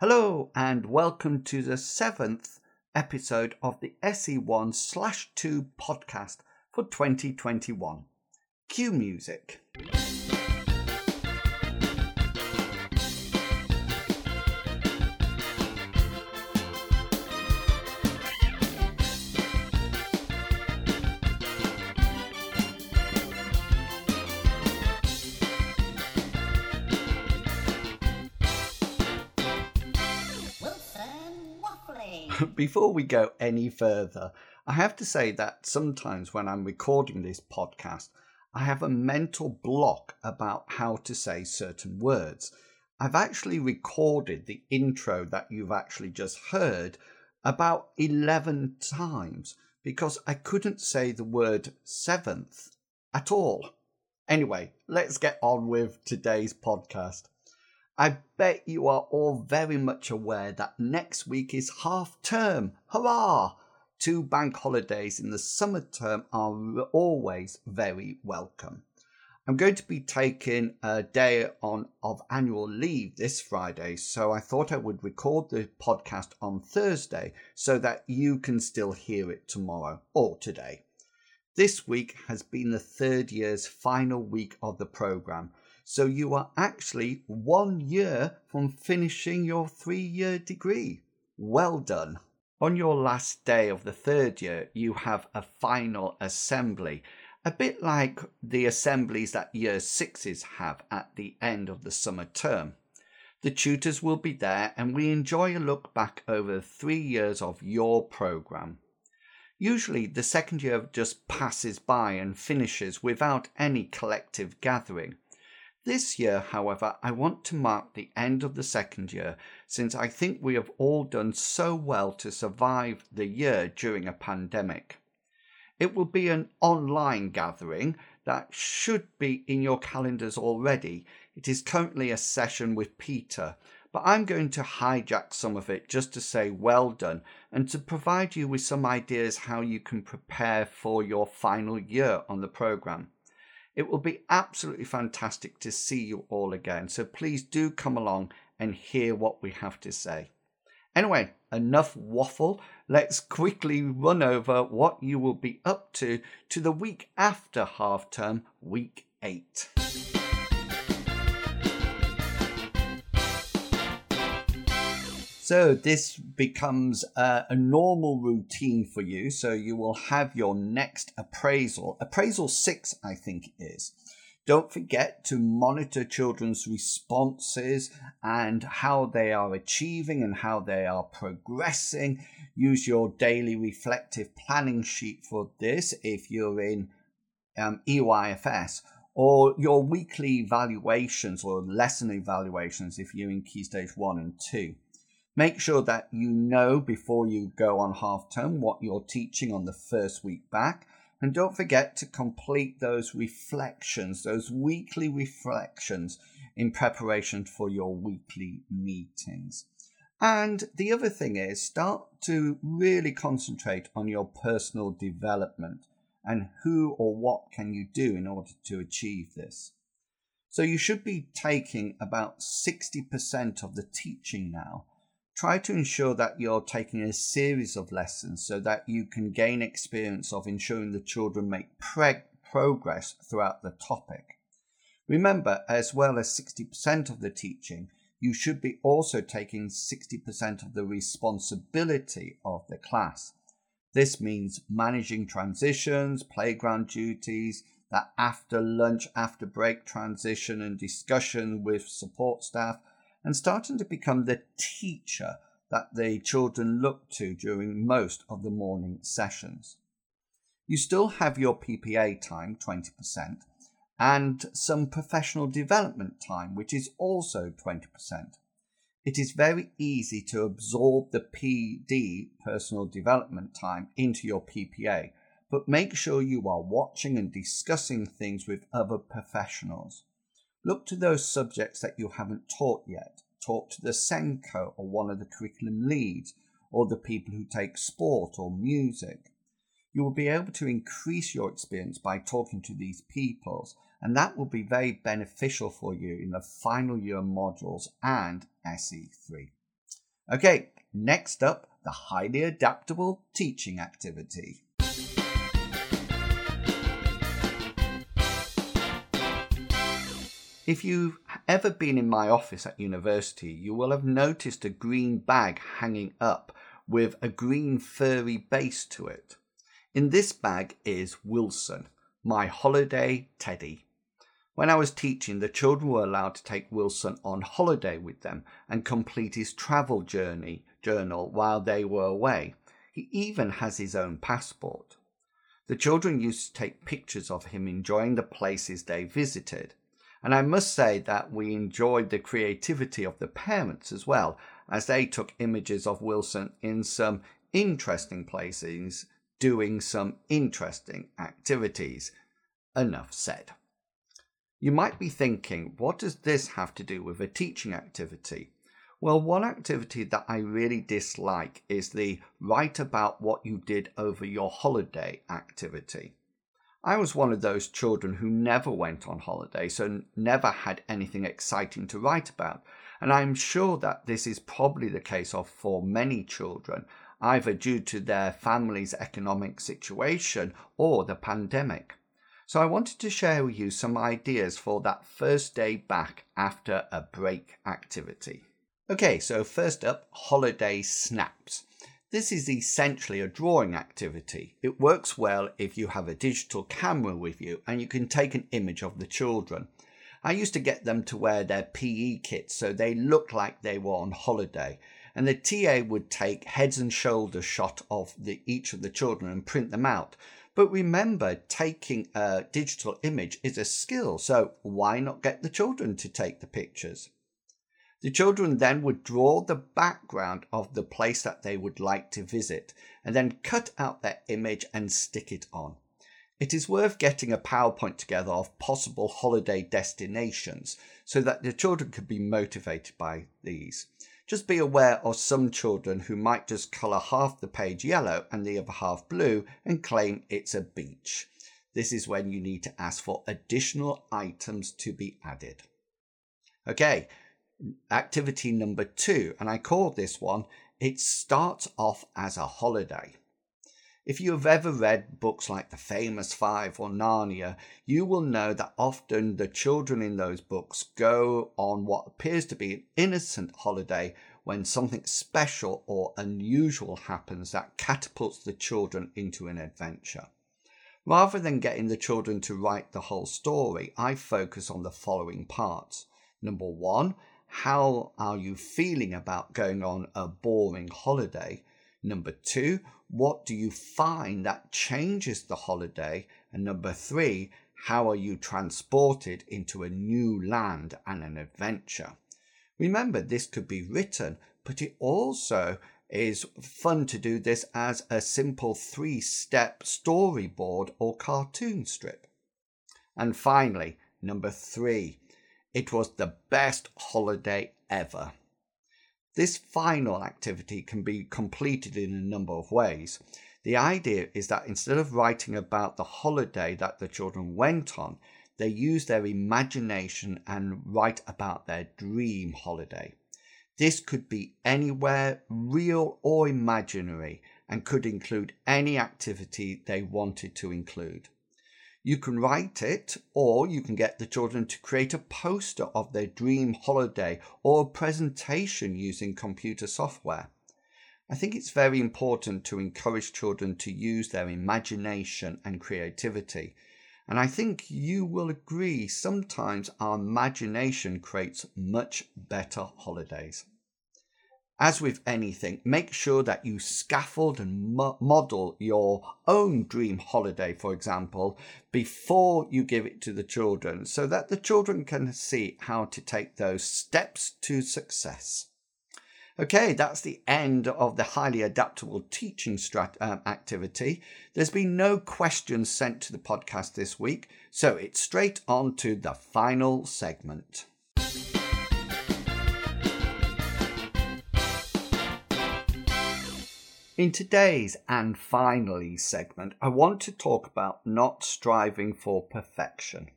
Hello, and welcome to the seventh episode of the SE1 slash 2 podcast for 2021. Cue music. Before we go any further, I have to say that sometimes when I'm recording this podcast, I have a mental block about how to say certain words. I've actually recorded the intro that you've actually just heard about 11 times because I couldn't say the word seventh at all. Anyway, let's get on with today's podcast. I bet you are all very much aware that next week is half term. Hurrah! Two bank holidays in the summer term are always very welcome. I'm going to be taking a day on of annual leave this Friday, so I thought I would record the podcast on Thursday so that you can still hear it tomorrow or today. This week has been the third year's final week of the program, so you are actually one year from finishing your three year degree. Well done. On your last day of the third year, you have a final assembly, a bit like the assemblies that year sixes have at the end of the summer term. The tutors will be there, and we enjoy a look back over three years of your program. Usually, the second year just passes by and finishes without any collective gathering. This year, however, I want to mark the end of the second year since I think we have all done so well to survive the year during a pandemic. It will be an online gathering that should be in your calendars already. It is currently a session with Peter, but I'm going to hijack some of it just to say well done and to provide you with some ideas how you can prepare for your final year on the program. It will be absolutely fantastic to see you all again. So please do come along and hear what we have to say. Anyway, enough waffle. Let's quickly run over what you will be up to to the week after half term, week 8. So this becomes uh, a normal routine for you. So you will have your next appraisal, appraisal six, I think is. Don't forget to monitor children's responses and how they are achieving and how they are progressing. Use your daily reflective planning sheet for this if you're in um, EYFS or your weekly evaluations or lesson evaluations if you're in Key Stage 1 and 2. Make sure that you know before you go on half term what you're teaching on the first week back. And don't forget to complete those reflections, those weekly reflections in preparation for your weekly meetings. And the other thing is start to really concentrate on your personal development and who or what can you do in order to achieve this. So you should be taking about 60% of the teaching now try to ensure that you're taking a series of lessons so that you can gain experience of ensuring the children make progress throughout the topic. Remember, as well as 60% of the teaching, you should be also taking 60% of the responsibility of the class. This means managing transitions, playground duties, that after lunch, after break transition and discussion with support staff, and starting to become the teacher that the children look to during most of the morning sessions. You still have your PPA time, 20%, and some professional development time, which is also 20%. It is very easy to absorb the PD, personal development time, into your PPA, but make sure you are watching and discussing things with other professionals. Look to those subjects that you haven't taught yet. Talk to the SENCO or one of the curriculum leads or the people who take sport or music. You will be able to increase your experience by talking to these peoples, and that will be very beneficial for you in the final year modules and SE3. Okay, next up, the highly adaptable teaching activity. If you've ever been in my office at university, you will have noticed a green bag hanging up with a green furry base to it. In this bag is Wilson, my holiday teddy. When I was teaching, the children were allowed to take Wilson on holiday with them and complete his travel journey journal while they were away. He even has his own passport. The children used to take pictures of him enjoying the places they visited. And I must say that we enjoyed the creativity of the parents as well, as they took images of Wilson in some interesting places, doing some interesting activities. Enough said. You might be thinking, what does this have to do with a teaching activity? Well, one activity that I really dislike is the write about what you did over your holiday activity. I was one of those children who never went on holiday, so never had anything exciting to write about. And I'm sure that this is probably the case of for many children, either due to their family's economic situation or the pandemic. So I wanted to share with you some ideas for that first day back after a break activity. Okay, so first up, holiday snaps. This is essentially a drawing activity. It works well if you have a digital camera with you and you can take an image of the children. I used to get them to wear their PE kits so they looked like they were on holiday. And the TA would take heads and shoulders shot of the, each of the children and print them out. But remember, taking a digital image is a skill, so why not get the children to take the pictures? The children then would draw the background of the place that they would like to visit and then cut out their image and stick it on. It is worth getting a PowerPoint together of possible holiday destinations so that the children could be motivated by these. Just be aware of some children who might just colour half the page yellow and the other half blue and claim it's a beach. This is when you need to ask for additional items to be added. Okay, activity number two, and I call this one It Starts Off as a Holiday. If you have ever read books like The Famous Five or Narnia, you will know that often the children in those books go on what appears to be an innocent holiday when something special or unusual happens that catapults the children into an adventure. Rather than getting the children to write the whole story, I focus on the following parts. Number one, how are you feeling about going on a boring holiday? Number two, what do you find that changes the holiday? And number three, how are you transported into a new land and an adventure? Remember, this could be written, but it also is fun to do this as a simple three step storyboard or cartoon strip. And finally, number three, it was the best holiday ever. This final activity can be completed in a number of ways. The idea is that instead of writing about the holiday that the children went on, they use their imagination and write about their dream holiday. This could be anywhere, real or imaginary, and could include any activity they wanted to include. You can write it, or you can get the children to create a poster of their dream holiday or a presentation using computer software. I think it's very important to encourage children to use their imagination and creativity. And I think you will agree sometimes our imagination creates much better holidays. As with anything, make sure that you scaffold and mo- model your own dream holiday, for example, before you give it to the children so that the children can see how to take those steps to success. Okay, that's the end of the highly adaptable teaching strat- um, activity. There's been no questions sent to the podcast this week, so it's straight on to the final segment. In today's and finally segment, I want to talk about not striving for perfection.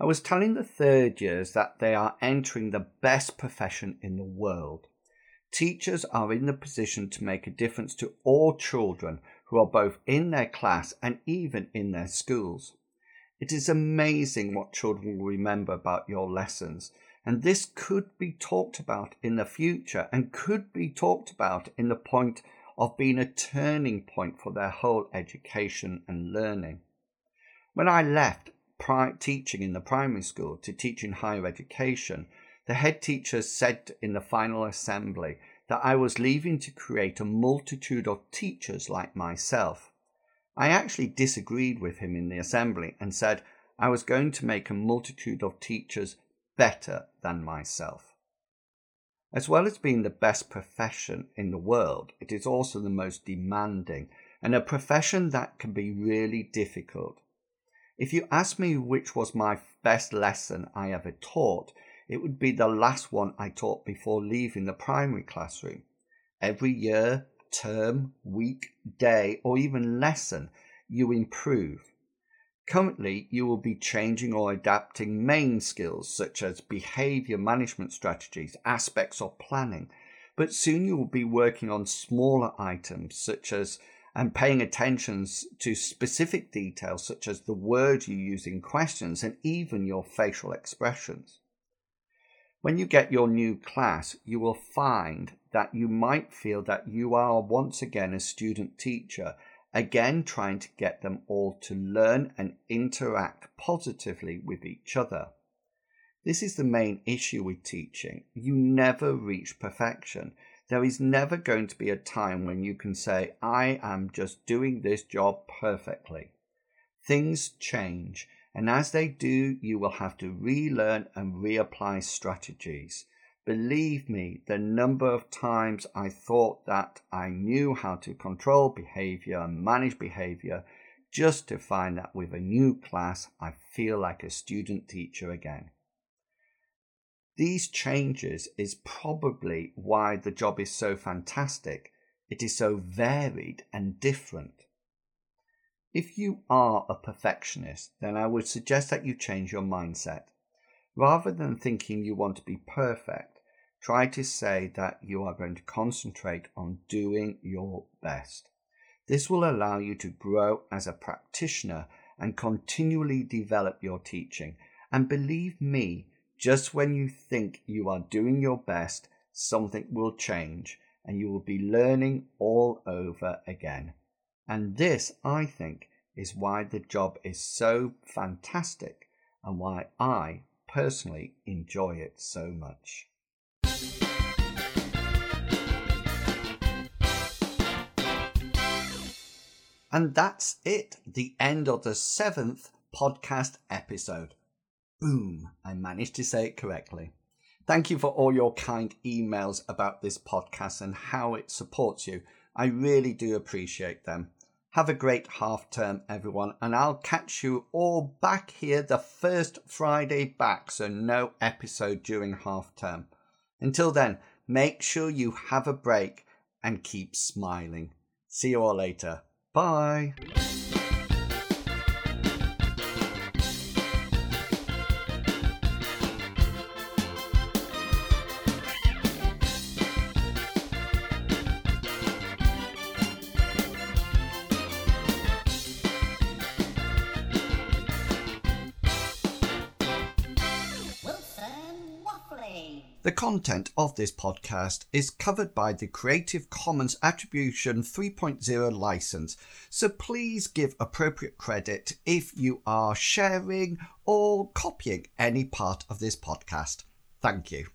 I was telling the third years that they are entering the best profession in the world. Teachers are in the position to make a difference to all children who are both in their class and even in their schools. It is amazing what children will remember about your lessons, and this could be talked about in the future and could be talked about in the point of being a turning point for their whole education and learning. When I left teaching in the primary school to teach in higher education, the head teacher said in the final assembly that I was leaving to create a multitude of teachers like myself. I actually disagreed with him in the assembly and said I was going to make a multitude of teachers better than myself. As well as being the best profession in the world, it is also the most demanding and a profession that can be really difficult. If you ask me which was my best lesson I ever taught, it would be the last one I taught before leaving the primary classroom. Every year, term, week, day, or even lesson, you improve. Currently, you will be changing or adapting main skills such as behavior management strategies, aspects of planning, but soon you will be working on smaller items such as and paying attention to specific details such as the words you use in questions and even your facial expressions. When you get your new class, you will find that you might feel that you are once again a student teacher again trying to get them all to learn and interact positively with each other. This is the main issue with teaching. You never reach perfection. There is never going to be a time when you can say, I am just doing this job perfectly. Things change, and as they do, you will have to relearn and reapply strategies. Believe me, the number of times I thought that I knew how to control behavior and manage behavior just to find that with a new class I feel like a student teacher again. These changes is probably why the job is so fantastic. It is so varied and different. If you are a perfectionist, then I would suggest that you change your mindset. Rather than thinking you want to be perfect, try to say that you are going to concentrate on doing your best. This will allow you to grow as a practitioner and continually develop your teaching. And believe me, just when you think you are doing your best, something will change and you will be learning all over again. And this, I think, is why the job is so fantastic and why I personally enjoy it so much. And that's it, the end of the seventh podcast episode. Boom, I managed to say it correctly. Thank you for all your kind emails about this podcast and how it supports you. I really do appreciate them. Have a great half term, everyone, and I'll catch you all back here the first Friday back, so no episode during half term. Until then, make sure you have a break and keep smiling. See you all later. Bye. The content of this podcast is covered by the Creative Commons Attribution 3.0 license, so please give appropriate credit if you are sharing or copying any part of this podcast. Thank you.